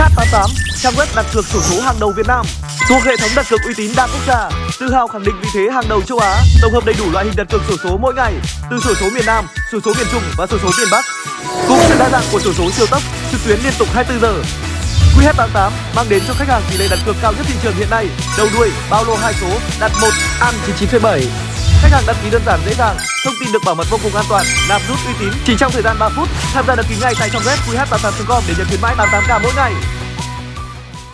QH88, trang web đặt cược sổ số hàng đầu Việt Nam, thuộc hệ thống đặt cược uy tín đa quốc gia, tự hào khẳng định vị thế hàng đầu châu Á, tổng hợp đầy đủ loại hình đặt cược sổ số mỗi ngày, từ sổ số miền Nam, sổ số miền Trung và sổ số miền Bắc. Cùng sự đa dạng của sổ số siêu tốc, trực tuyến liên tục 24 giờ. QH88 mang đến cho khách hàng tỷ lệ đặt cược cao nhất thị trường hiện nay, đầu đuôi, bao lô hai số, đặt 1, ăn 99,7. Khách hàng đăng ký đơn giản dễ dàng, thông tin được bảo mật vô cùng an toàn, nạp rút uy tín chỉ trong thời gian 3 phút. Tham gia đăng ký ngay tại trang web qh88.com để nhận khuyến mãi 88k mỗi ngày.